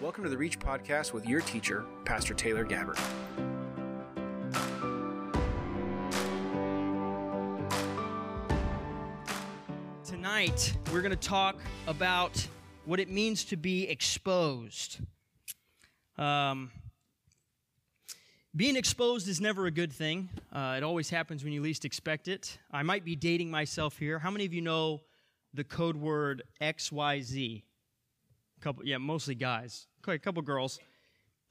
Welcome to the Reach Podcast with your teacher, Pastor Taylor Gabbert. Tonight, we're going to talk about what it means to be exposed. Um, being exposed is never a good thing. Uh, it always happens when you least expect it. I might be dating myself here. How many of you know the code word XYZ? Couple, yeah, mostly guys. Okay, a couple girls.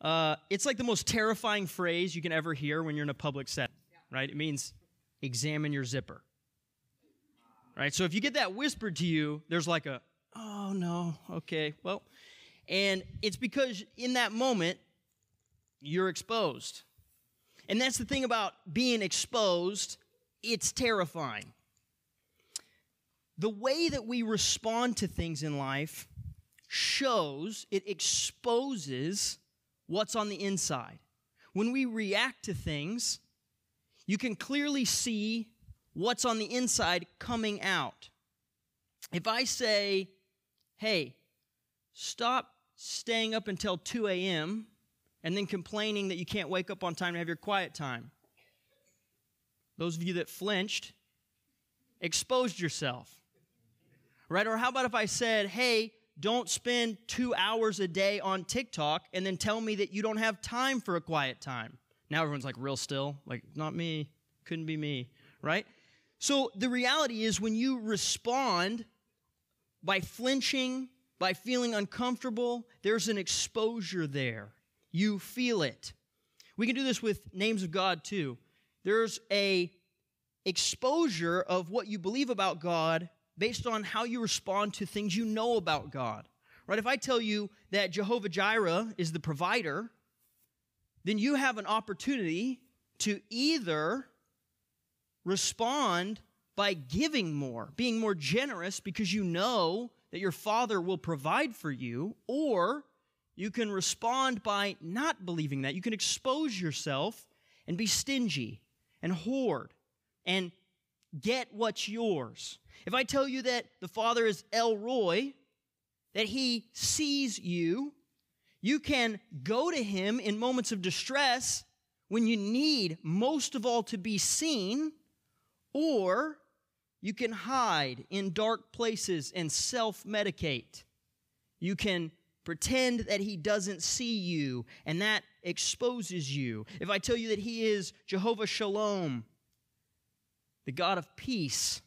Uh, it's like the most terrifying phrase you can ever hear when you're in a public setting, right? It means examine your zipper. Right? So if you get that whispered to you, there's like a, oh no, okay, well, and it's because in that moment, you're exposed. And that's the thing about being exposed, it's terrifying. The way that we respond to things in life shows, it exposes what's on the inside. When we react to things, you can clearly see what's on the inside coming out. If I say, hey, stop staying up until 2 a.m. and then complaining that you can't wake up on time to have your quiet time, those of you that flinched, exposed yourself. Right? Or how about if I said, hey, don't spend two hours a day on TikTok and then tell me that you don't have time for a quiet time. Now everyone's like real still, like, not me, couldn't be me, right? So the reality is when you respond by flinching, by feeling uncomfortable, there's an exposure there. You feel it. We can do this with names of God too. There's a exposure of what you believe about God based on how you respond to things you know about God. Right? If I tell you that Jehovah Jireh is the provider, then you have an opportunity to either respond by giving more, being more generous because you know that your Father will provide for you, or you can respond by not believing that. You can expose yourself and be stingy and hoard and get what's yours. If I tell you that the Father is El Roi, that He sees you, you can go to Him in moments of distress when you need most of all to be seen, or you can hide in dark places and self medicate. You can pretend that he doesn't see you, and that exposes you. If I tell you that he is Jehovah Shalom, the God of peace,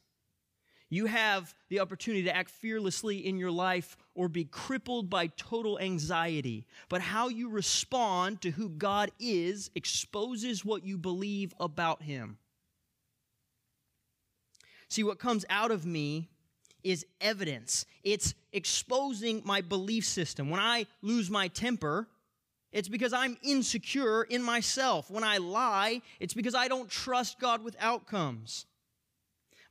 you have the opportunity to act fearlessly in your life or be crippled by total anxiety. But how you respond to who God is exposes what you believe about Him. See, what comes out of me is evidence. It's exposing my belief system. When I lose my temper, it's because I'm insecure in myself. When I lie, it's because I don't trust God with outcomes.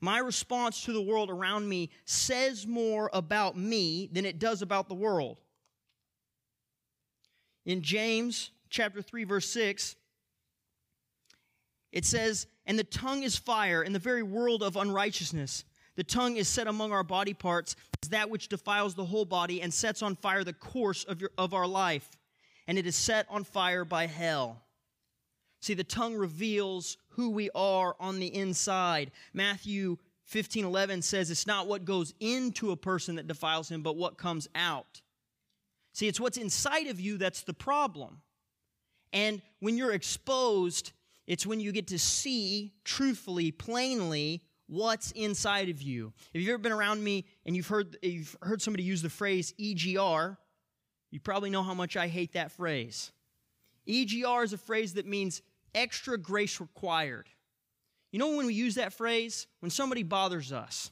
My response to the world around me says more about me than it does about the world. In James chapter 3 verse 6, it says, And the tongue is fire in the very world of unrighteousness. The tongue is set among our body parts as that which defiles the whole body and sets on fire the course of, your, of our life. And it is set on fire by hell. See, the tongue reveals who we are on the inside. Matthew 15 11 says it's not what goes into a person that defiles him, but what comes out. See, it's what's inside of you that's the problem. And when you're exposed, it's when you get to see truthfully, plainly, what's inside of you. If you've ever been around me and you've heard, you've heard somebody use the phrase EGR, you probably know how much I hate that phrase. EGR is a phrase that means extra grace required. You know when we use that phrase? When somebody bothers us,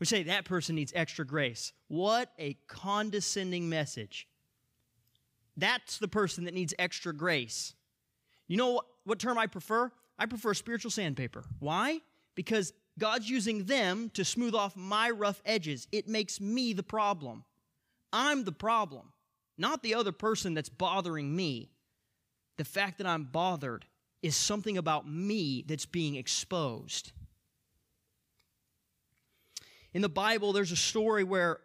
we say that person needs extra grace. What a condescending message. That's the person that needs extra grace. You know what, what term I prefer? I prefer spiritual sandpaper. Why? Because God's using them to smooth off my rough edges. It makes me the problem. I'm the problem, not the other person that's bothering me. The fact that I'm bothered is something about me that's being exposed. In the Bible, there's a story where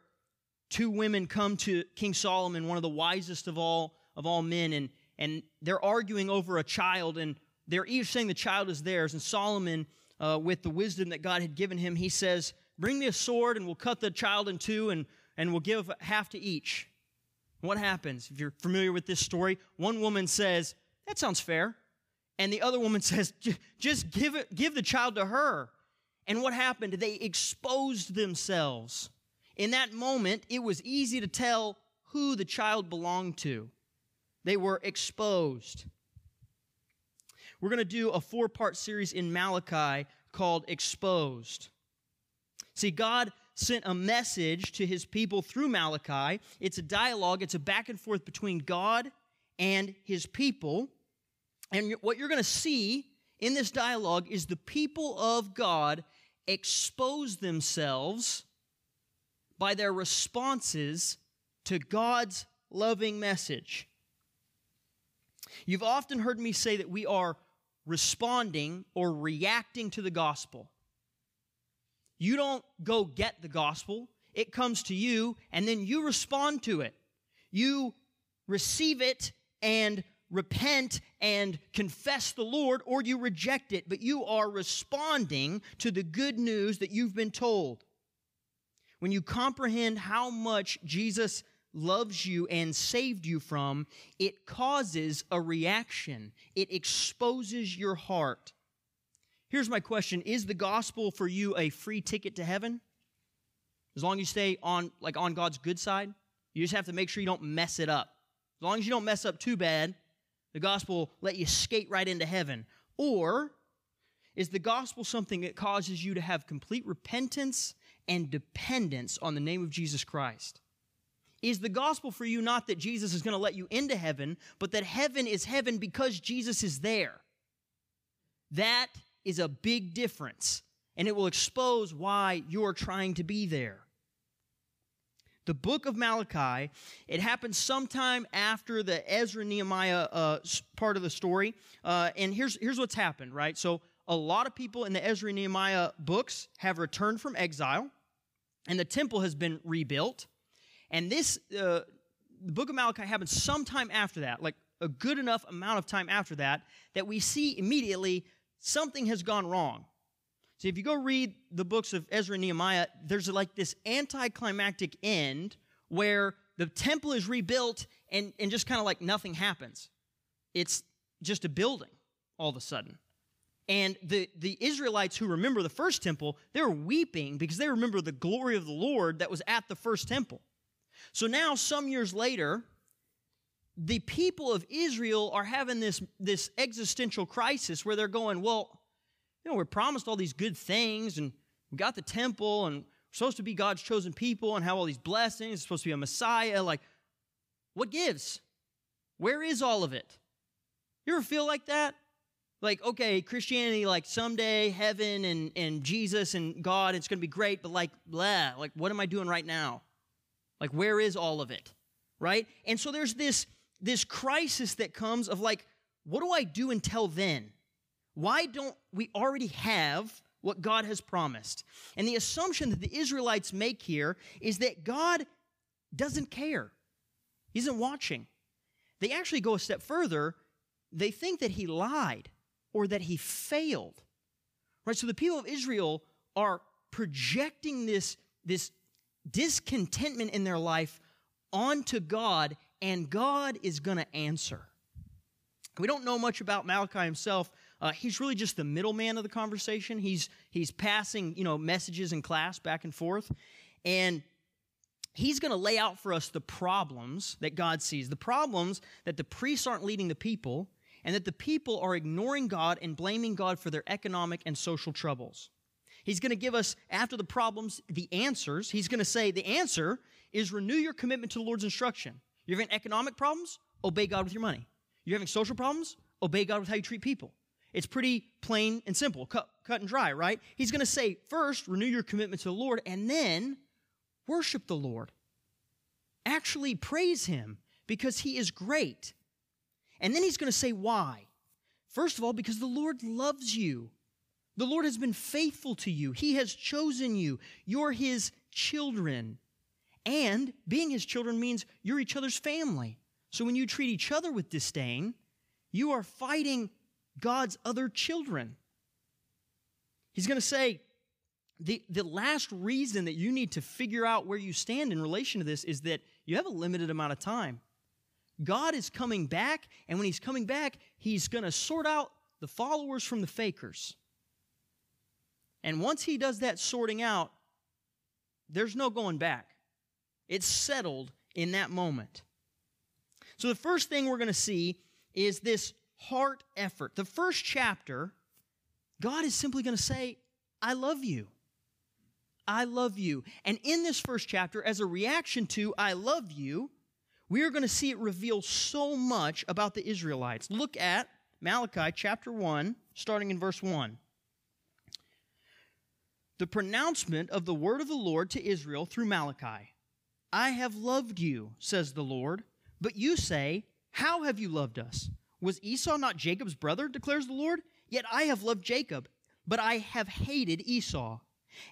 two women come to King Solomon, one of the wisest of all of all men, and and they're arguing over a child, and they're each saying the child is theirs. And Solomon, uh, with the wisdom that God had given him, he says, "Bring me a sword, and we'll cut the child in two, and and we'll give half to each." What happens? If you're familiar with this story, one woman says, "That sounds fair," and the other woman says, "Just give it, give the child to her." And what happened? They exposed themselves. In that moment, it was easy to tell who the child belonged to. They were exposed. We're going to do a four part series in Malachi called Exposed. See, God sent a message to his people through Malachi. It's a dialogue, it's a back and forth between God and his people. And what you're going to see in this dialogue is the people of God expose themselves by their responses to God's loving message. You've often heard me say that we are responding or reacting to the gospel. You don't go get the gospel, it comes to you, and then you respond to it. You receive it and repent and confess the Lord, or you reject it, but you are responding to the good news that you've been told. When you comprehend how much Jesus loves you and saved you from, it causes a reaction. It exposes your heart. Here's my question Is the gospel for you a free ticket to heaven? As long as you stay on like on God's good side, you just have to make sure you don't mess it up. As long as you don't mess up too bad, the gospel let you skate right into heaven. Or is the gospel something that causes you to have complete repentance and dependence on the name of Jesus Christ? Is the gospel for you not that Jesus is going to let you into heaven, but that heaven is heaven because Jesus is there? That is a big difference, and it will expose why you're trying to be there. The book of Malachi, it happens sometime after the Ezra Nehemiah uh, part of the story. Uh, and here's, here's what's happened, right? So, a lot of people in the Ezra Nehemiah books have returned from exile, and the temple has been rebuilt. And this, uh, the book of Malachi happens sometime after that, like a good enough amount of time after that, that we see immediately something has gone wrong. So if you go read the books of Ezra and Nehemiah, there's like this anticlimactic end where the temple is rebuilt and, and just kind of like nothing happens. It's just a building all of a sudden. And the, the Israelites who remember the first temple, they're weeping because they remember the glory of the Lord that was at the first temple. So now, some years later, the people of Israel are having this, this existential crisis where they're going, well, know, we're promised all these good things and we got the temple and we're supposed to be God's chosen people and have all these blessings, it's supposed to be a Messiah. Like, what gives? Where is all of it? You ever feel like that? Like, okay, Christianity, like someday heaven and, and Jesus and God, it's going to be great, but like, blah, like, what am I doing right now? Like, where is all of it? Right? And so there's this, this crisis that comes of like, what do I do until then? Why don't we already have what God has promised? And the assumption that the Israelites make here is that God doesn't care, He isn't watching. They actually go a step further. They think that He lied or that He failed. Right? So the people of Israel are projecting this, this discontentment in their life onto God, and God is going to answer. We don't know much about Malachi himself. Uh, he's really just the middleman of the conversation. He's he's passing you know messages in class back and forth, and he's going to lay out for us the problems that God sees. The problems that the priests aren't leading the people, and that the people are ignoring God and blaming God for their economic and social troubles. He's going to give us, after the problems, the answers. He's going to say the answer is renew your commitment to the Lord's instruction. You're having economic problems? Obey God with your money. You're having social problems? Obey God with how you treat people. It's pretty plain and simple, cut, cut and dry, right? He's going to say, first, renew your commitment to the Lord, and then worship the Lord. Actually praise Him because He is great. And then He's going to say, why? First of all, because the Lord loves you. The Lord has been faithful to you. He has chosen you. You're His children. And being his children means you're each other's family. So when you treat each other with disdain, you are fighting God's other children. He's going to say, the, the last reason that you need to figure out where you stand in relation to this is that you have a limited amount of time. God is coming back, and when He's coming back, He's going to sort out the followers from the fakers. And once He does that sorting out, there's no going back. It's settled in that moment. So, the first thing we're going to see is this heart effort. The first chapter, God is simply going to say, I love you. I love you. And in this first chapter, as a reaction to I love you, we are going to see it reveal so much about the Israelites. Look at Malachi chapter 1, starting in verse 1. The pronouncement of the word of the Lord to Israel through Malachi I have loved you, says the Lord. But you say, How have you loved us? Was Esau not Jacob's brother, declares the Lord? Yet I have loved Jacob, but I have hated Esau.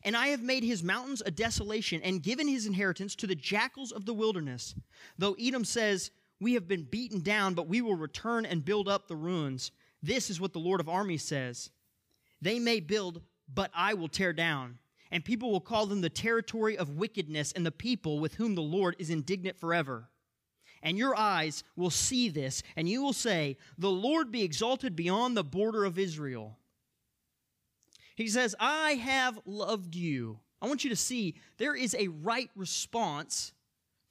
And I have made his mountains a desolation and given his inheritance to the jackals of the wilderness. Though Edom says, We have been beaten down, but we will return and build up the ruins. This is what the Lord of armies says They may build, but I will tear down. And people will call them the territory of wickedness and the people with whom the Lord is indignant forever. And your eyes will see this, and you will say, The Lord be exalted beyond the border of Israel. He says, I have loved you. I want you to see there is a right response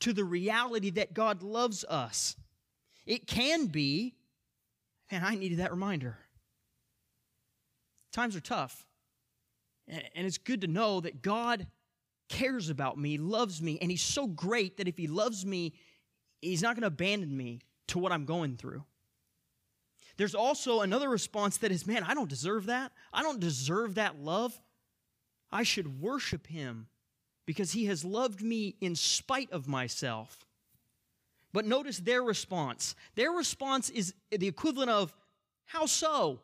to the reality that God loves us. It can be, and I needed that reminder. Times are tough. And it's good to know that God cares about me, loves me, and He's so great that if He loves me, He's not going to abandon me to what I'm going through. There's also another response that is, man, I don't deserve that. I don't deserve that love. I should worship him because he has loved me in spite of myself. But notice their response. Their response is the equivalent of, How so?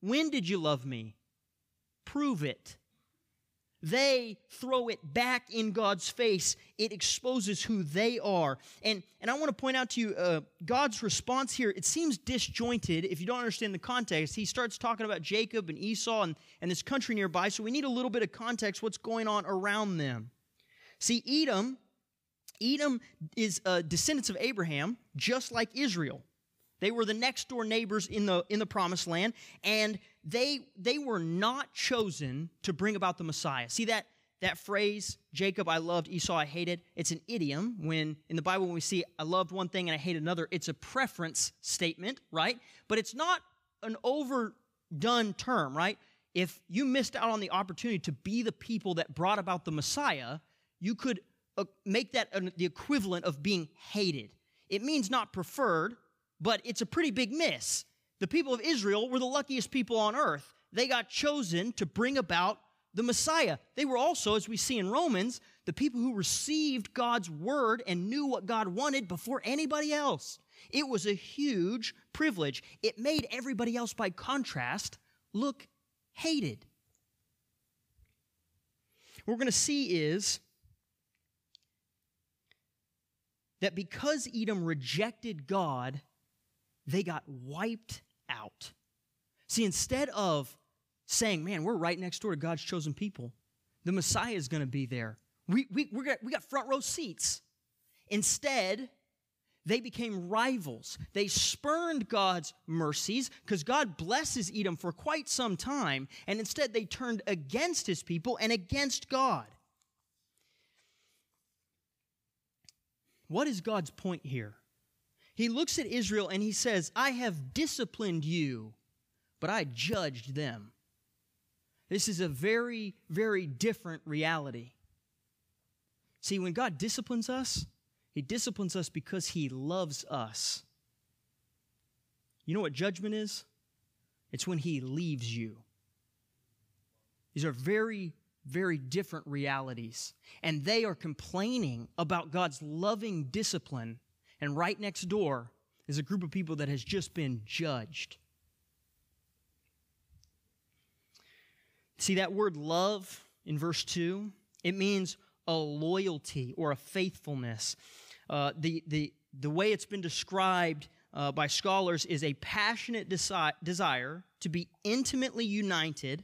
When did you love me? Prove it they throw it back in God's face. It exposes who they are. And, and I want to point out to you uh, God's response here, it seems disjointed if you don't understand the context. He starts talking about Jacob and Esau and, and this country nearby, so we need a little bit of context what's going on around them. See, Edom, Edom is uh, descendants of Abraham, just like Israel. They were the next door neighbors in the, in the promised land, and they, they were not chosen to bring about the Messiah. See that, that phrase, Jacob I loved, Esau I hated? It's an idiom. When in the Bible, when we see I loved one thing and I hate another, it's a preference statement, right? But it's not an overdone term, right? If you missed out on the opportunity to be the people that brought about the Messiah, you could uh, make that the equivalent of being hated. It means not preferred, but it's a pretty big miss. The people of Israel were the luckiest people on earth. They got chosen to bring about the Messiah. They were also, as we see in Romans, the people who received God's word and knew what God wanted before anybody else. It was a huge privilege. It made everybody else, by contrast, look hated. What we're going to see is that because Edom rejected God, they got wiped out. See, instead of saying, man, we're right next door to God's chosen people, the Messiah is going to be there. We, we, we, got, we got front row seats. Instead, they became rivals. They spurned God's mercies because God blesses Edom for quite some time, and instead they turned against his people and against God. What is God's point here? He looks at Israel and he says, I have disciplined you, but I judged them. This is a very, very different reality. See, when God disciplines us, He disciplines us because He loves us. You know what judgment is? It's when He leaves you. These are very, very different realities. And they are complaining about God's loving discipline and right next door is a group of people that has just been judged. See that word love in verse 2? It means a loyalty or a faithfulness. Uh, the, the, the way it's been described uh, by scholars is a passionate desi- desire to be intimately united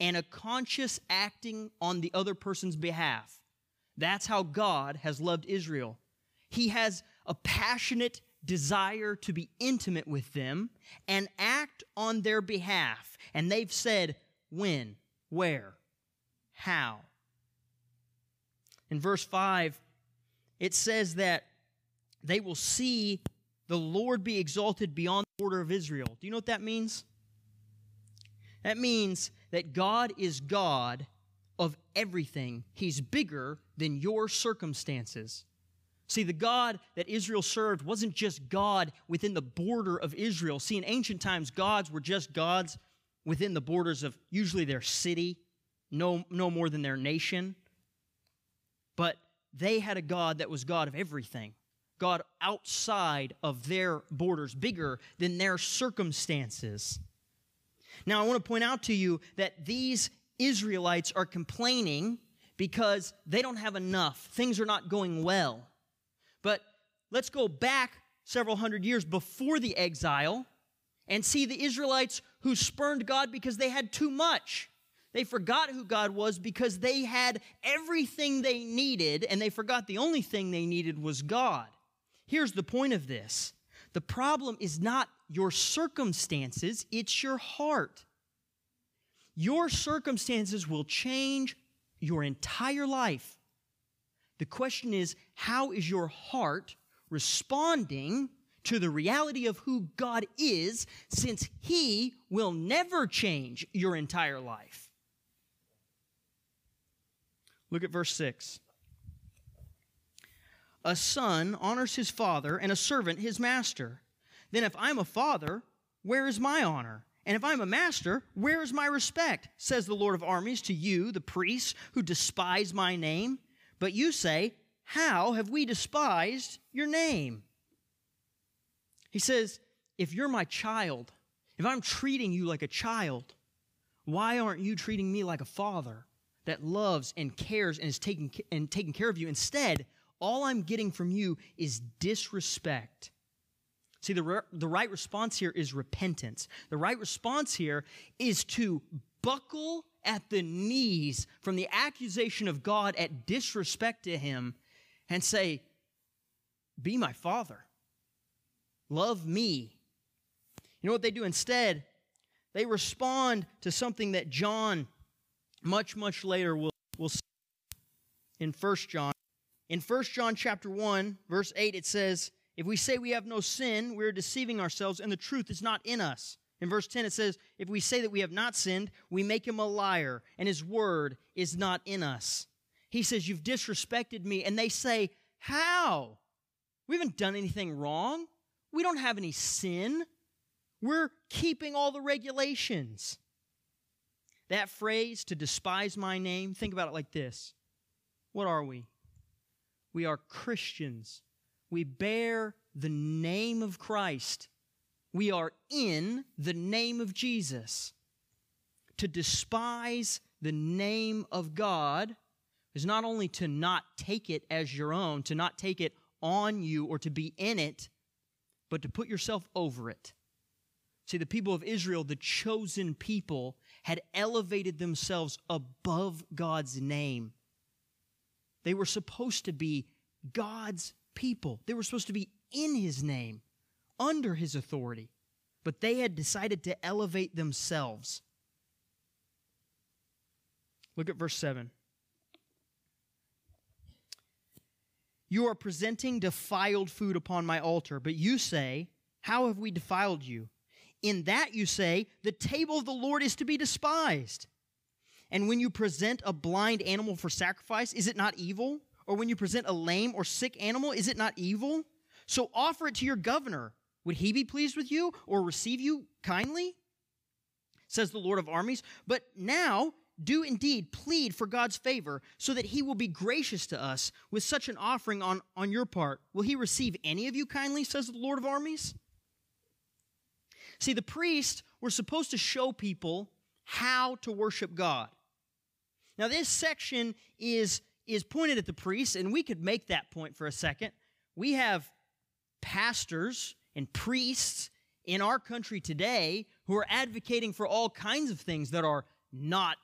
and a conscious acting on the other person's behalf. That's how God has loved Israel. He has a passionate desire to be intimate with them and act on their behalf. And they've said, when, where, how. In verse 5, it says that they will see the Lord be exalted beyond the border of Israel. Do you know what that means? That means that God is God of everything. He's bigger than your circumstances. See, the God that Israel served wasn't just God within the border of Israel. See, in ancient times, gods were just gods within the borders of usually their city, no, no more than their nation. But they had a God that was God of everything, God outside of their borders, bigger than their circumstances. Now, I want to point out to you that these Israelites are complaining because they don't have enough. Things are not going well. But let's go back several hundred years before the exile and see the Israelites who spurned God because they had too much. They forgot who God was because they had everything they needed, and they forgot the only thing they needed was God. Here's the point of this the problem is not your circumstances, it's your heart. Your circumstances will change your entire life. The question is, how is your heart responding to the reality of who God is since He will never change your entire life? Look at verse 6. A son honors his father, and a servant his master. Then, if I'm a father, where is my honor? And if I'm a master, where is my respect? Says the Lord of armies to you, the priests who despise my name. But you say, How have we despised your name? He says, If you're my child, if I'm treating you like a child, why aren't you treating me like a father? that loves and cares and is taking, and taking care of you. Instead, all I'm getting from you is disrespect. See, the, re- the right response here is repentance. The right response here is to buckle at the knees from the accusation of God at disrespect to Him and say, Be my father. Love me. You know what they do instead? They respond to something that John much, much later we'll, we'll see in 1 John. In 1 John chapter 1, verse 8, it says, If we say we have no sin, we're deceiving ourselves, and the truth is not in us. In verse 10, it says, If we say that we have not sinned, we make him a liar, and his word is not in us. He says, You've disrespected me. And they say, How? We haven't done anything wrong. We don't have any sin. We're keeping all the regulations. That phrase, to despise my name, think about it like this What are we? We are Christians. We bear the name of Christ. We are in the name of Jesus. To despise the name of God is not only to not take it as your own, to not take it on you or to be in it, but to put yourself over it. See, the people of Israel, the chosen people, had elevated themselves above God's name. They were supposed to be God's people. They were supposed to be in His name, under His authority. But they had decided to elevate themselves. Look at verse 7. You are presenting defiled food upon my altar, but you say, How have we defiled you? In that you say, the table of the Lord is to be despised. And when you present a blind animal for sacrifice, is it not evil? Or when you present a lame or sick animal, is it not evil? So offer it to your governor. Would he be pleased with you or receive you kindly? Says the Lord of armies. But now do indeed plead for God's favor so that he will be gracious to us with such an offering on, on your part. Will he receive any of you kindly, says the Lord of armies? See, the priests were supposed to show people how to worship God. Now, this section is, is pointed at the priests, and we could make that point for a second. We have pastors and priests in our country today who are advocating for all kinds of things that are not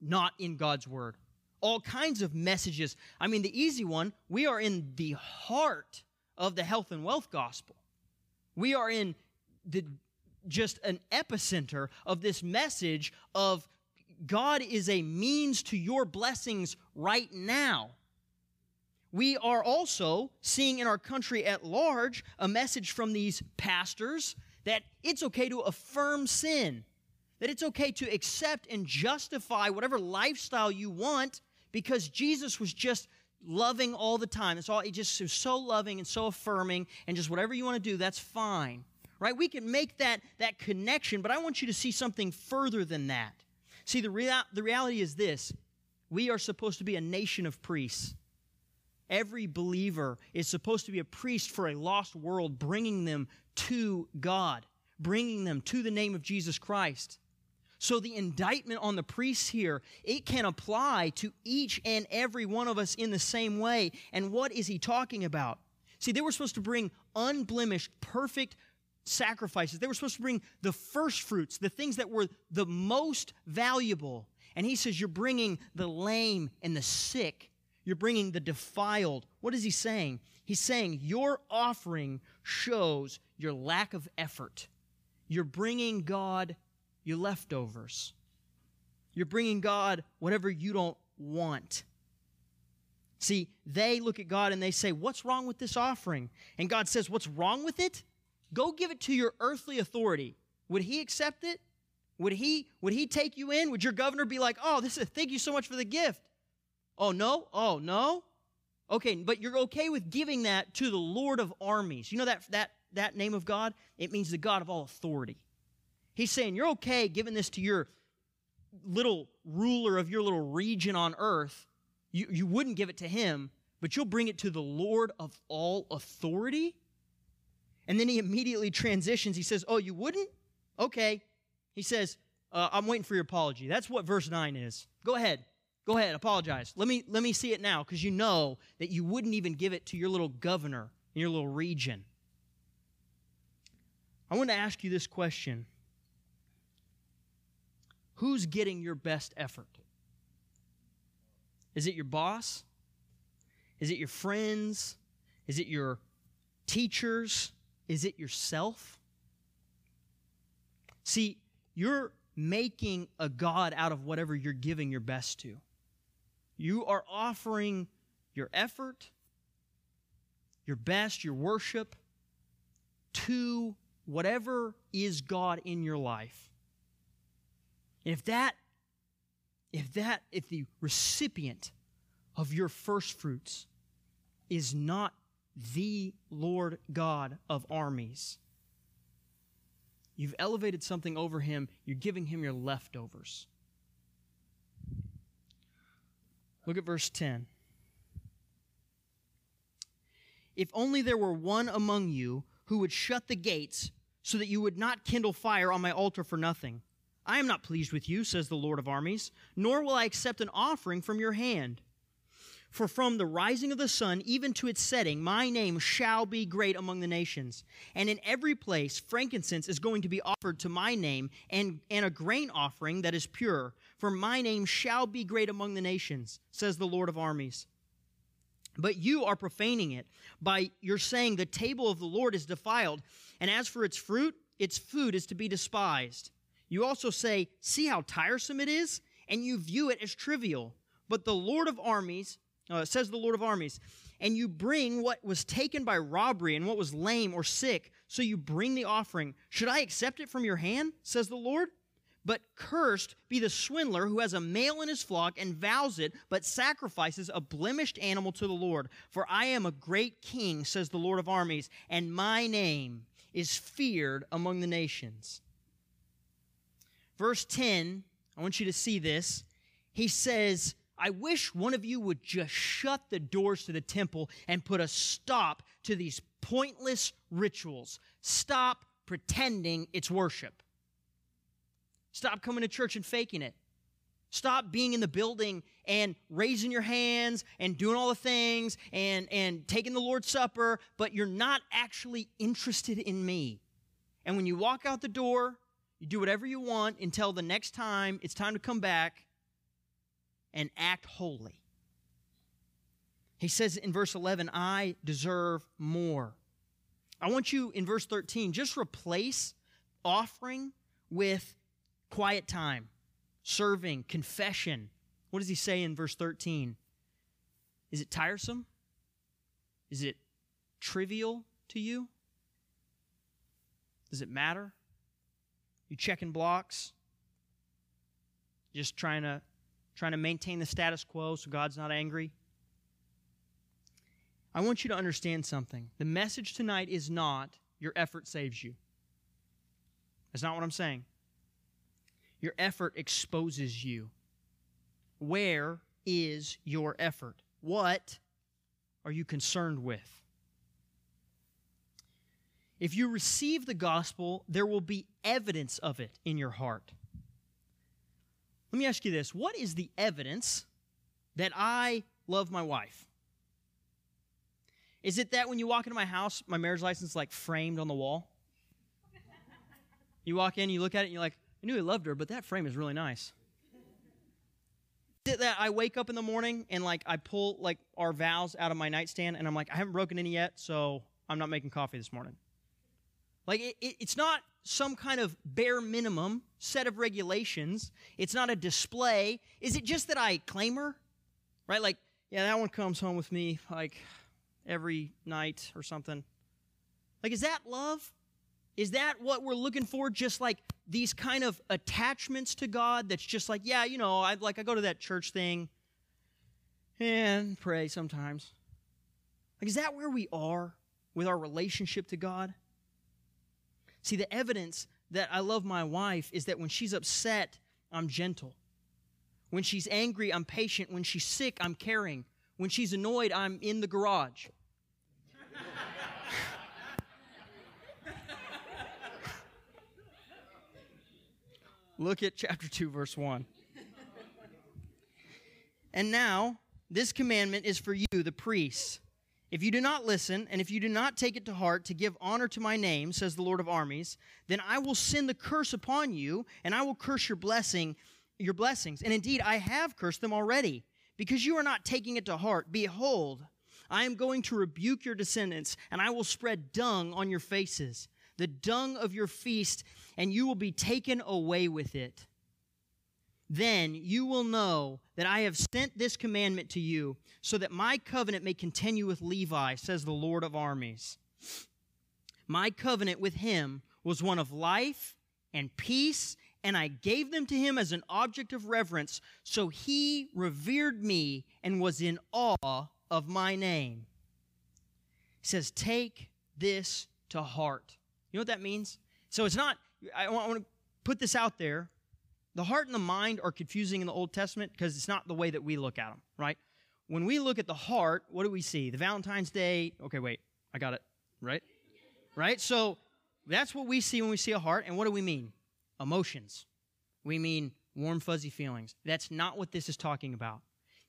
not in God's word. All kinds of messages. I mean, the easy one, we are in the heart of the health and wealth gospel. We are in the just an epicenter of this message of God is a means to your blessings right now. We are also seeing in our country at large a message from these pastors that it's okay to affirm sin, that it's okay to accept and justify whatever lifestyle you want because Jesus was just loving all the time. It's all he just was so loving and so affirming, and just whatever you want to do, that's fine. Right? We can make that, that connection, but I want you to see something further than that. See, the, rea- the reality is this we are supposed to be a nation of priests. Every believer is supposed to be a priest for a lost world, bringing them to God, bringing them to the name of Jesus Christ. So the indictment on the priests here, it can apply to each and every one of us in the same way. And what is he talking about? See, they were supposed to bring unblemished, perfect sacrifices. They were supposed to bring the first fruits, the things that were the most valuable. And he says, You're bringing the lame and the sick. You're bringing the defiled. What is he saying? He's saying, Your offering shows your lack of effort. You're bringing God your leftovers. You're bringing God whatever you don't want. See, they look at God and they say, What's wrong with this offering? And God says, What's wrong with it? Go give it to your earthly authority. Would he accept it? Would he, would he take you in? Would your governor be like, Oh, this is thank you so much for the gift? Oh, no? Oh, no? Okay, but you're okay with giving that to the Lord of armies. You know that, that, that name of God? It means the God of all authority. He's saying, You're okay giving this to your little ruler of your little region on earth. You, you wouldn't give it to him, but you'll bring it to the Lord of all authority? And then he immediately transitions. He says, Oh, you wouldn't? Okay. He says, uh, I'm waiting for your apology. That's what verse 9 is. Go ahead. Go ahead, apologize. Let me, let me see it now because you know that you wouldn't even give it to your little governor in your little region. I want to ask you this question Who's getting your best effort? Is it your boss? Is it your friends? Is it your teachers? Is it yourself? See, you're making a God out of whatever you're giving your best to. You are offering your effort, your best, your worship to whatever is God in your life. And if that, if that, if the recipient of your first fruits is not the Lord God of armies, you've elevated something over him, you're giving him your leftovers. Look at verse 10. If only there were one among you who would shut the gates so that you would not kindle fire on my altar for nothing. I am not pleased with you, says the Lord of armies, nor will I accept an offering from your hand. For from the rising of the sun even to its setting, my name shall be great among the nations. And in every place, frankincense is going to be offered to my name, and, and a grain offering that is pure. For my name shall be great among the nations, says the Lord of armies. But you are profaning it by your saying, The table of the Lord is defiled, and as for its fruit, its food is to be despised. You also say, See how tiresome it is? And you view it as trivial. But the Lord of armies, uh, says the Lord of armies, and you bring what was taken by robbery and what was lame or sick, so you bring the offering. Should I accept it from your hand? says the Lord. But cursed be the swindler who has a male in his flock and vows it, but sacrifices a blemished animal to the Lord. For I am a great king, says the Lord of armies, and my name is feared among the nations. Verse 10, I want you to see this. He says, I wish one of you would just shut the doors to the temple and put a stop to these pointless rituals. Stop pretending it's worship. Stop coming to church and faking it. Stop being in the building and raising your hands and doing all the things and, and taking the Lord's Supper, but you're not actually interested in me. And when you walk out the door, you do whatever you want until the next time it's time to come back and act holy. He says in verse 11, I deserve more. I want you in verse 13, just replace offering with quiet time serving, confession. What does he say in verse 13? Is it tiresome? Is it trivial to you? Does it matter? You checking blocks? Just trying to trying to maintain the status quo so God's not angry? I want you to understand something. The message tonight is not your effort saves you. That's not what I'm saying. Your effort exposes you. Where is your effort? What are you concerned with? If you receive the gospel, there will be evidence of it in your heart. Let me ask you this What is the evidence that I love my wife? Is it that when you walk into my house, my marriage license is like framed on the wall? You walk in, you look at it, and you're like, I knew he loved her, but that frame is really nice. That I wake up in the morning and like I pull like our vows out of my nightstand and I'm like, I haven't broken any yet, so I'm not making coffee this morning. Like it, it, it's not some kind of bare minimum set of regulations. It's not a display. Is it just that I claim her? Right? Like, yeah, that one comes home with me like every night or something. Like, is that love? Is that what we're looking for? Just like these kind of attachments to God that's just like, yeah, you know, I like I go to that church thing and pray sometimes. Like, is that where we are with our relationship to God? See, the evidence that I love my wife is that when she's upset, I'm gentle. When she's angry, I'm patient. When she's sick, I'm caring. When she's annoyed, I'm in the garage. Look at chapter 2, verse 1. And now, this commandment is for you, the priests. If you do not listen, and if you do not take it to heart to give honor to my name, says the Lord of armies, then I will send the curse upon you, and I will curse your blessing, your blessings. And indeed, I have cursed them already, because you are not taking it to heart. Behold, I am going to rebuke your descendants, and I will spread dung on your faces the dung of your feast, and you will be taken away with it. Then you will know that I have sent this commandment to you, so that my covenant may continue with Levi, says the Lord of armies. My covenant with him was one of life and peace, and I gave them to him as an object of reverence, so he revered me and was in awe of my name. He says, Take this to heart. You know what that means? So it's not, I want to put this out there. The heart and the mind are confusing in the Old Testament because it's not the way that we look at them, right? When we look at the heart, what do we see? The Valentine's Day, okay, wait, I got it, right? Right? So that's what we see when we see a heart. And what do we mean? Emotions. We mean warm, fuzzy feelings. That's not what this is talking about.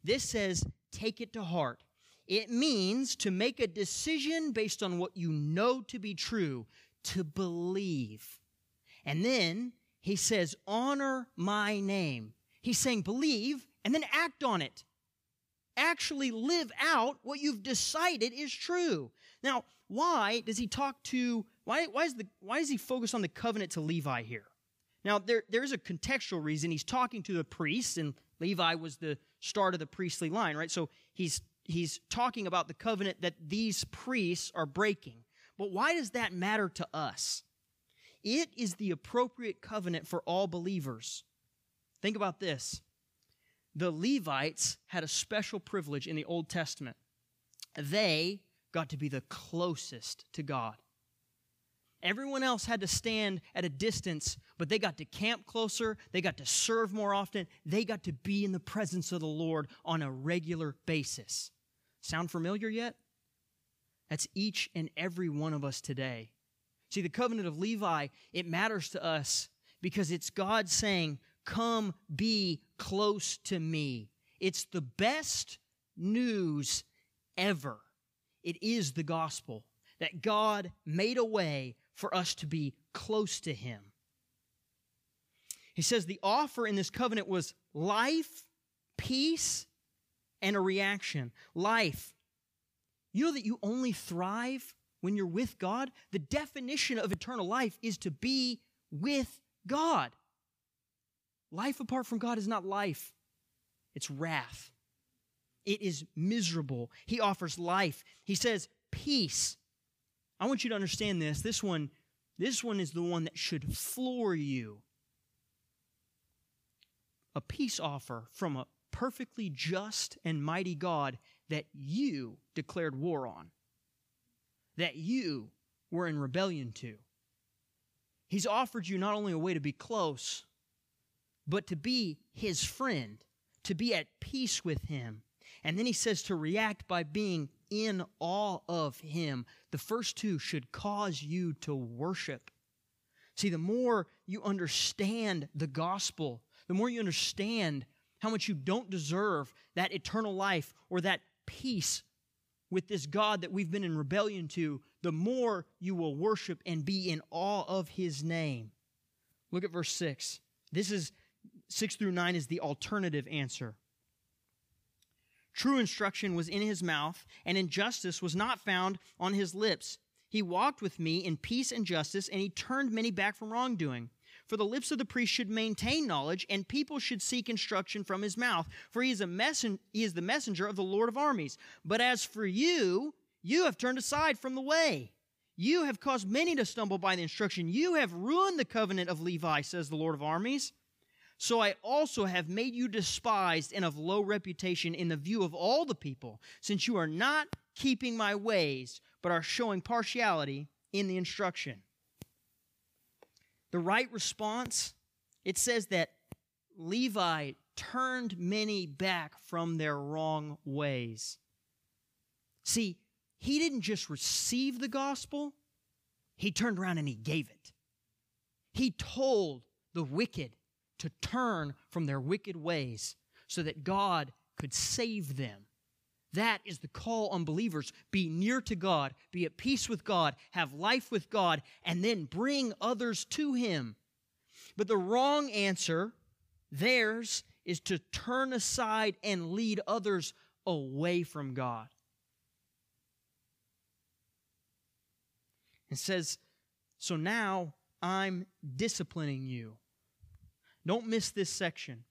This says, take it to heart. It means to make a decision based on what you know to be true, to believe. And then he says, honor my name. He's saying, believe and then act on it. Actually live out what you've decided is true. Now, why does he talk to, why, why, is the, why does he focus on the covenant to Levi here? Now, there, there's a contextual reason. He's talking to the priests, and Levi was the start of the priestly line, right? So he's, he's talking about the covenant that these priests are breaking. But why does that matter to us? It is the appropriate covenant for all believers. Think about this. The Levites had a special privilege in the Old Testament. They got to be the closest to God. Everyone else had to stand at a distance, but they got to camp closer. They got to serve more often. They got to be in the presence of the Lord on a regular basis. Sound familiar yet? That's each and every one of us today. See, the covenant of Levi, it matters to us because it's God saying, Come be close to me. It's the best news ever. It is the gospel that God made a way for us to be close to Him. He says the offer in this covenant was life, peace, and a reaction. Life. You know that you only thrive when you're with God? The definition of eternal life is to be with God. Life apart from God is not life, it's wrath. It is miserable. He offers life. He says, peace. I want you to understand this. This one, this one is the one that should floor you. A peace offer from a perfectly just and mighty God that you declared war on, that you were in rebellion to. He's offered you not only a way to be close, but to be his friend, to be at peace with him. And then he says to react by being in awe of him. The first two should cause you to worship. See, the more you understand the gospel, the more you understand how much you don't deserve that eternal life or that peace with this God that we've been in rebellion to, the more you will worship and be in awe of his name. Look at verse 6. This is 6 through 9 is the alternative answer. True instruction was in his mouth, and injustice was not found on his lips. He walked with me in peace and justice, and he turned many back from wrongdoing. For the lips of the priest should maintain knowledge, and people should seek instruction from his mouth. For he is, a messen- he is the messenger of the Lord of armies. But as for you, you have turned aside from the way. You have caused many to stumble by the instruction. You have ruined the covenant of Levi, says the Lord of armies. So I also have made you despised and of low reputation in the view of all the people, since you are not keeping my ways, but are showing partiality in the instruction. The right response, it says that Levi turned many back from their wrong ways. See, he didn't just receive the gospel, he turned around and he gave it. He told the wicked to turn from their wicked ways so that God could save them. That is the call on believers. Be near to God, be at peace with God, have life with God, and then bring others to Him. But the wrong answer, theirs, is to turn aside and lead others away from God. It says, So now I'm disciplining you. Don't miss this section.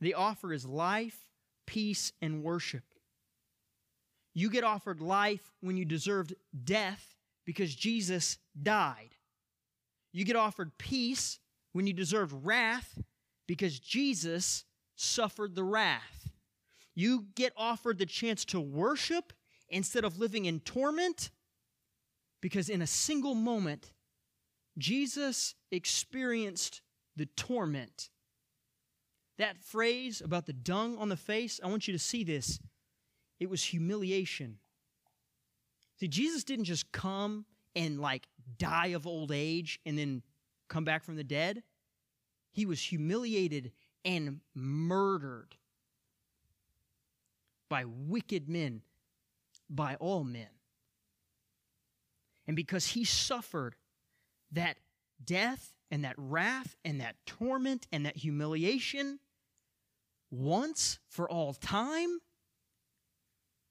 The offer is life peace, and worship. You get offered life when you deserved death because Jesus died. You get offered peace when you deserved wrath because Jesus suffered the wrath. You get offered the chance to worship instead of living in torment because in a single moment, Jesus experienced the torment that phrase about the dung on the face, I want you to see this. It was humiliation. See, Jesus didn't just come and like die of old age and then come back from the dead. He was humiliated and murdered by wicked men, by all men. And because he suffered that death and that wrath and that torment and that humiliation, once for all time?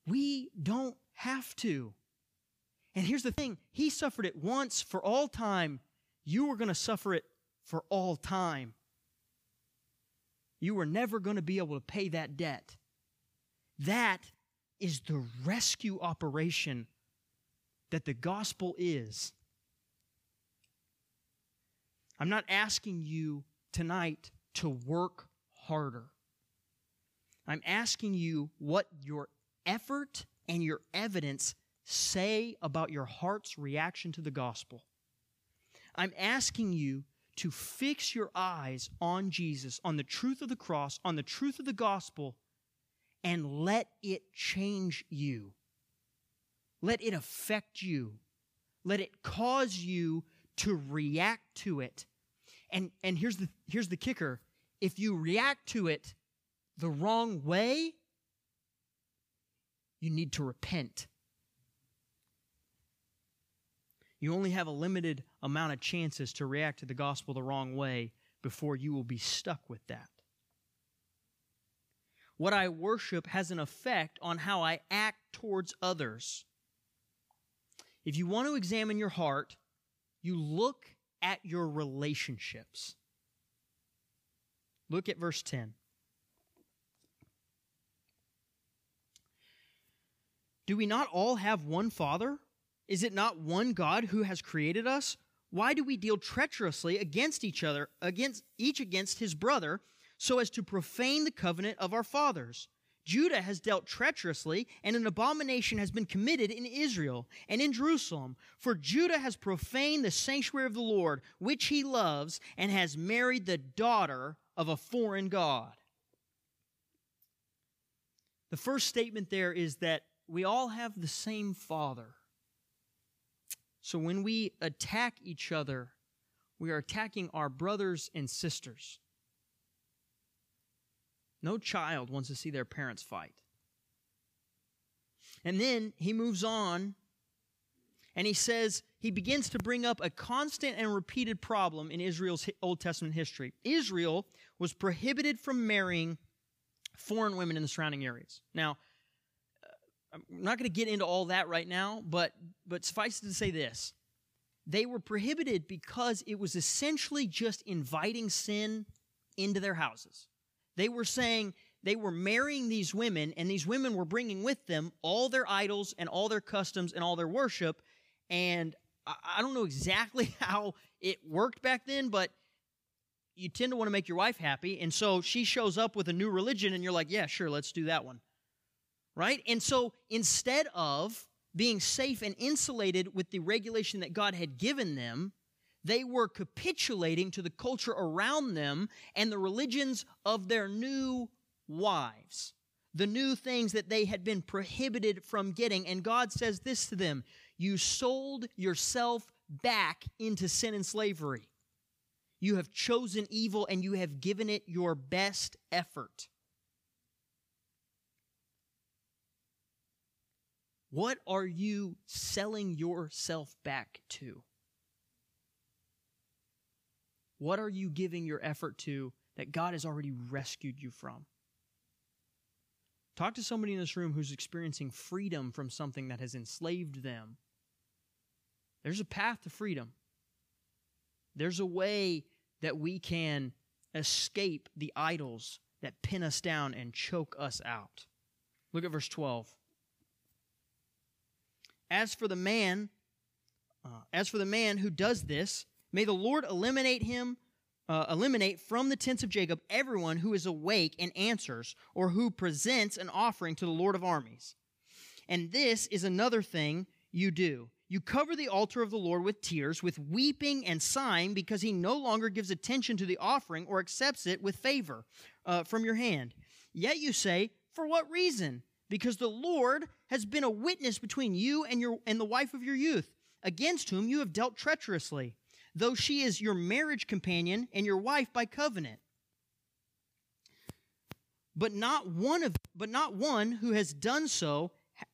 We don't have to. And here's the thing He suffered it once for all time. You are going to suffer it for all time. You are never going to be able to pay that debt. That is the rescue operation that the gospel is. I'm not asking you tonight to work harder. I'm asking you what your effort and your evidence say about your heart's reaction to the gospel. I'm asking you to fix your eyes on Jesus, on the truth of the cross, on the truth of the gospel, and let it change you. Let it affect you. Let it cause you to react to it And and here's the here's the kicker. If you react to it the wrong way, you need to repent. You only have a limited amount of chances to react to the gospel the wrong way before you will be stuck with that. What I worship has an effect on how I act towards others. If you want to examine your heart, you look at your relationships. Look at verse 10. Do we not all have one Father? Is it not one God who has created us? Why do we deal treacherously against each other, against each against his brother, so as to profane the covenant of our fathers? Judah has dealt treacherously, and an abomination has been committed in Israel and in Jerusalem. For Judah has profaned the sanctuary of the Lord, which he loves, and has married the daughter of a foreign God. The first statement there is that we all have the same Father. So when we attack each other, we are attacking our brothers and sisters. No child wants to see their parents fight. And then he moves on and he says, he begins to bring up a constant and repeated problem in Israel's Old Testament history. Israel was prohibited from marrying foreign women in the surrounding areas. Now, I'm not going to get into all that right now, but, but suffice it to say this. They were prohibited because it was essentially just inviting sin into their houses. They were saying they were marrying these women, and these women were bringing with them all their idols and all their customs and all their worship. And I don't know exactly how it worked back then, but you tend to want to make your wife happy. And so she shows up with a new religion, and you're like, yeah, sure, let's do that one right? And so instead of being safe and insulated with the regulation that God had given them, they were capitulating to the culture around them and the religions of their new wives, the new things that they had been prohibited from getting. And God says this to them You sold yourself back into sin and slavery. You have chosen evil and you have given it your best effort. What are you selling yourself back to? What are you giving your effort to that God has already rescued you from? Talk to somebody in this room who's experiencing freedom from something that has enslaved them. There's a path to freedom. There's a way that we can escape the idols that pin us down and choke us out. Look at verse 12. As for the man, uh, as for the man who does this, may the Lord eliminate him, uh, eliminate from the tents of Jacob everyone who is awake and answers, or who presents an offering to the Lord of armies. And this is another thing you do. You cover the altar of the Lord with tears, with weeping and sighing, because he no longer gives attention to the offering or accepts it with favor uh, from your hand. Yet you say, For what reason? Because the Lord has been a witness between you and your and the wife of your youth, against whom you have dealt treacherously, though she is your marriage companion and your wife by covenant. But not one of but not one who has done so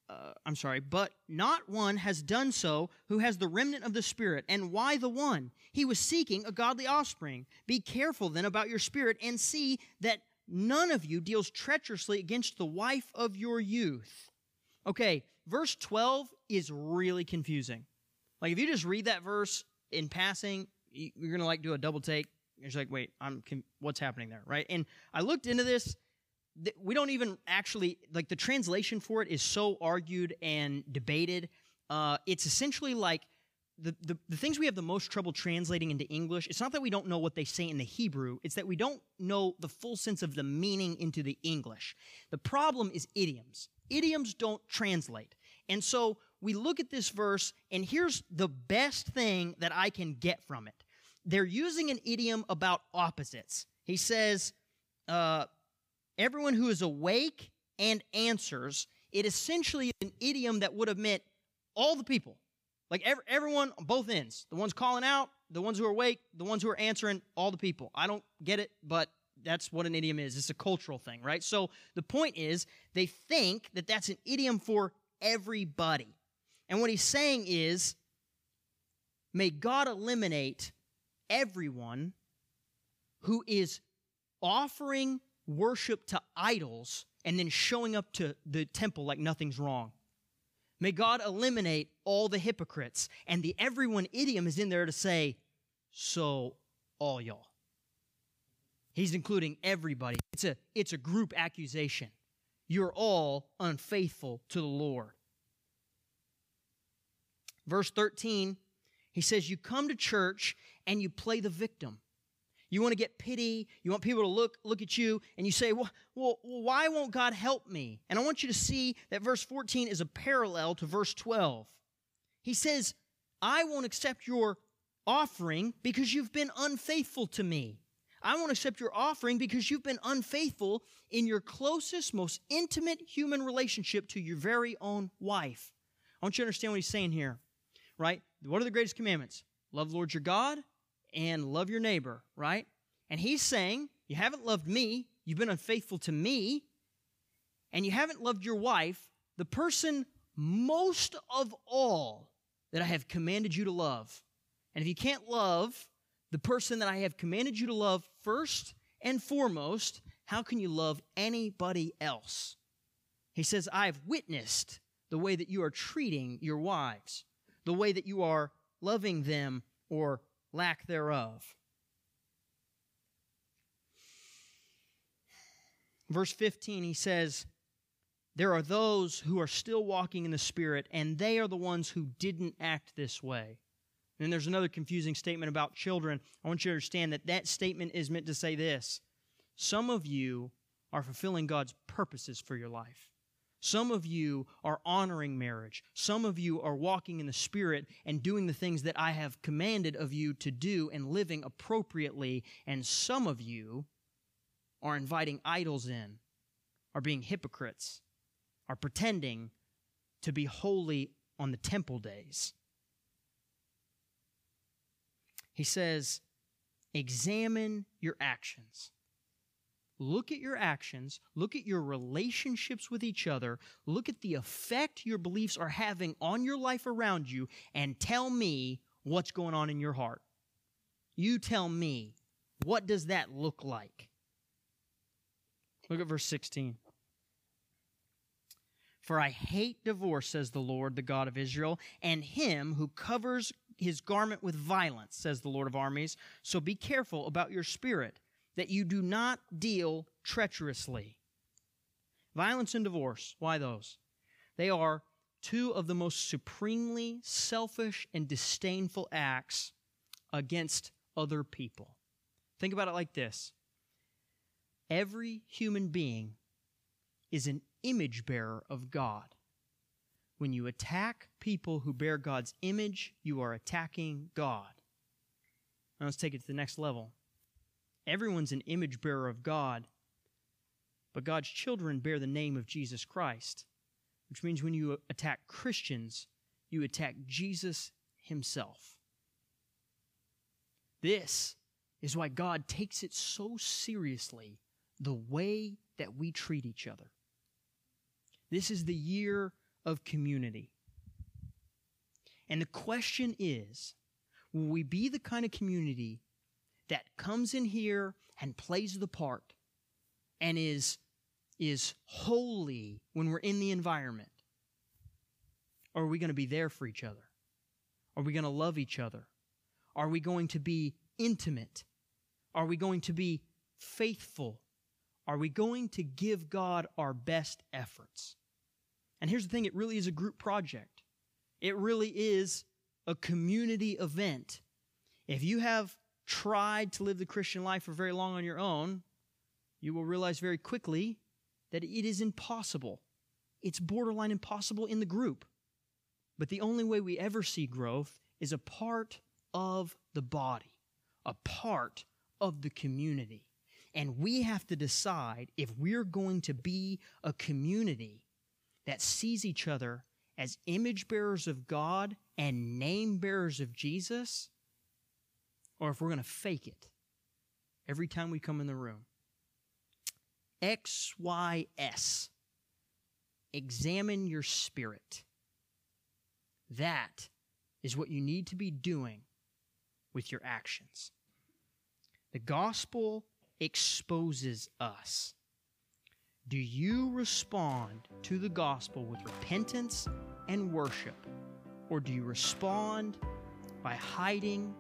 uh, I'm sorry, but not one has done so who has the remnant of the Spirit. And why the one? He was seeking a godly offspring. Be careful then about your spirit and see that none of you deals treacherously against the wife of your youth. Okay, verse 12 is really confusing. Like, if you just read that verse in passing, you're going to like do a double take. You're like, wait, I'm, what's happening there, right? And I looked into this. We don't even actually, like, the translation for it is so argued and debated. Uh, it's essentially like the, the, the, things we have the most trouble translating into English, it's not that we don't know what they say in the Hebrew, it's that we don't know the full sense of the meaning into the English. The problem is idioms. Idioms don't translate. And so we look at this verse, and here's the best thing that I can get from it. They're using an idiom about opposites. He says, uh, everyone who is awake and answers, it essentially is an idiom that would have meant all the people like every, everyone on both ends, the ones calling out the ones who are awake, the ones who are answering, all the people. I don't get it, but that's what an idiom is. It's a cultural thing, right? So the point is, they think that that's an idiom for everybody. And what he's saying is, may God eliminate everyone who is offering worship to idols and then showing up to the temple like nothing's wrong. May God eliminate all the hypocrites. And the everyone idiom is in there to say, so all y'all. He's including everybody. It's a, it's a group accusation. You're all unfaithful to the Lord. Verse 13, he says, You come to church and you play the victim. You want to get pity. You want people to look, look at you and you say, well, well, why won't God help me? And I want you to see that verse 14 is a parallel to verse 12. He says, I won't accept your offering because you've been unfaithful to me. I won't accept your offering because you've been unfaithful in your closest, most intimate human relationship to your very own wife. I want you to understand what he's saying here, right? What are the greatest commandments? Love Lord your God and love your neighbor, right? And he's saying, You haven't loved me, you've been unfaithful to me, and you haven't loved your wife, the person most of all that I have commanded you to love. And if you can't love the person that I have commanded you to love first and foremost, how can you love anybody else? He says, I've witnessed the way that you are treating your wives, the way that you are loving them or lack thereof. Verse 15, he says, There are those who are still walking in the Spirit, and they are the ones who didn't act this way. And then there's another confusing statement about children. I want you to understand that that statement is meant to say this Some of you are fulfilling God's purposes for your life. Some of you are honoring marriage. Some of you are walking in the Spirit and doing the things that I have commanded of you to do and living appropriately. And some of you are inviting idols in, are being hypocrites, are pretending to be holy on the temple days. He says, examine your actions. Look at your actions, look at your relationships with each other, look at the effect your beliefs are having on your life around you, and tell me what's going on in your heart. You tell me, what does that look like? Look at verse 16. For I hate divorce, says the Lord, the God of Israel, and him who covers his garment with violence, says the Lord of armies. So be careful about your spirit that you do not deal treacherously. Violence and divorce, why those? They are two of the most supremely selfish and disdainful acts against other people. Think about it like this every human being is an image bearer of God. When you attack people who bear God's image, you are attacking God. Now let's take it to the next level. Everyone's an image bearer of God, but God's children bear the name of Jesus Christ, which means when you attack Christians, you attack Jesus himself. This is why God takes it so seriously the way that we treat each other. This is the year of community. And the question is will we be the kind of community that comes in here and plays the part and is, is holy when we're in the environment? Or are we going to be there for each other? Are we going to love each other? Are we going to be intimate? Are we going to be faithful? Are we going to give God our best efforts? And here's the thing it really is a group project, it really is a community event. If you have tried to live the Christian life for very long on your own, you will realize very quickly that it is impossible. It's borderline impossible in the group. But the only way we ever see growth is a part of the body, a part of the community. And we have to decide if we're going to be a community that sees each other as image bearers of God and name bearers of Jesus, or if we're going to fake it every time we come in the room. XYS. Examine your spirit. That is what you need to be doing with your actions. The gospel exposes us. Do you respond to the gospel with repentance and worship, or do you respond by hiding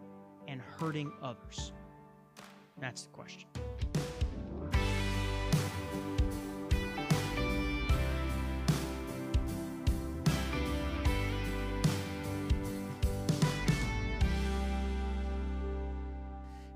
and hurting others? That's the question.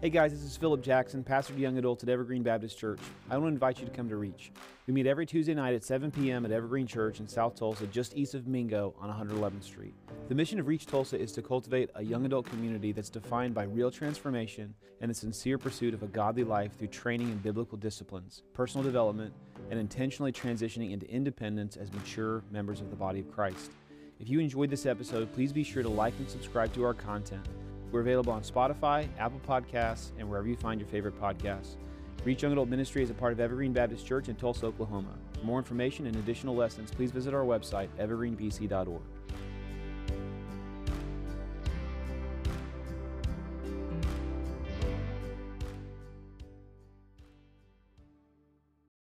Hey guys, this is Philip Jackson, pastor to young adults at Evergreen Baptist Church. I want to invite you to come to Reach. We meet every Tuesday night at 7 p.m. at Evergreen Church in South Tulsa, just east of Mingo on 111th Street. The mission of Reach Tulsa is to cultivate a young adult community that's defined by real transformation and the sincere pursuit of a godly life through training in biblical disciplines, personal development, and intentionally transitioning into independence as mature members of the body of Christ. If you enjoyed this episode, please be sure to like and subscribe to our content. We're available on Spotify, Apple Podcasts, and wherever you find your favorite podcasts. Reach Young Adult Ministry is a part of Evergreen Baptist Church in Tulsa, Oklahoma. For more information and additional lessons, please visit our website, evergreenbc.org.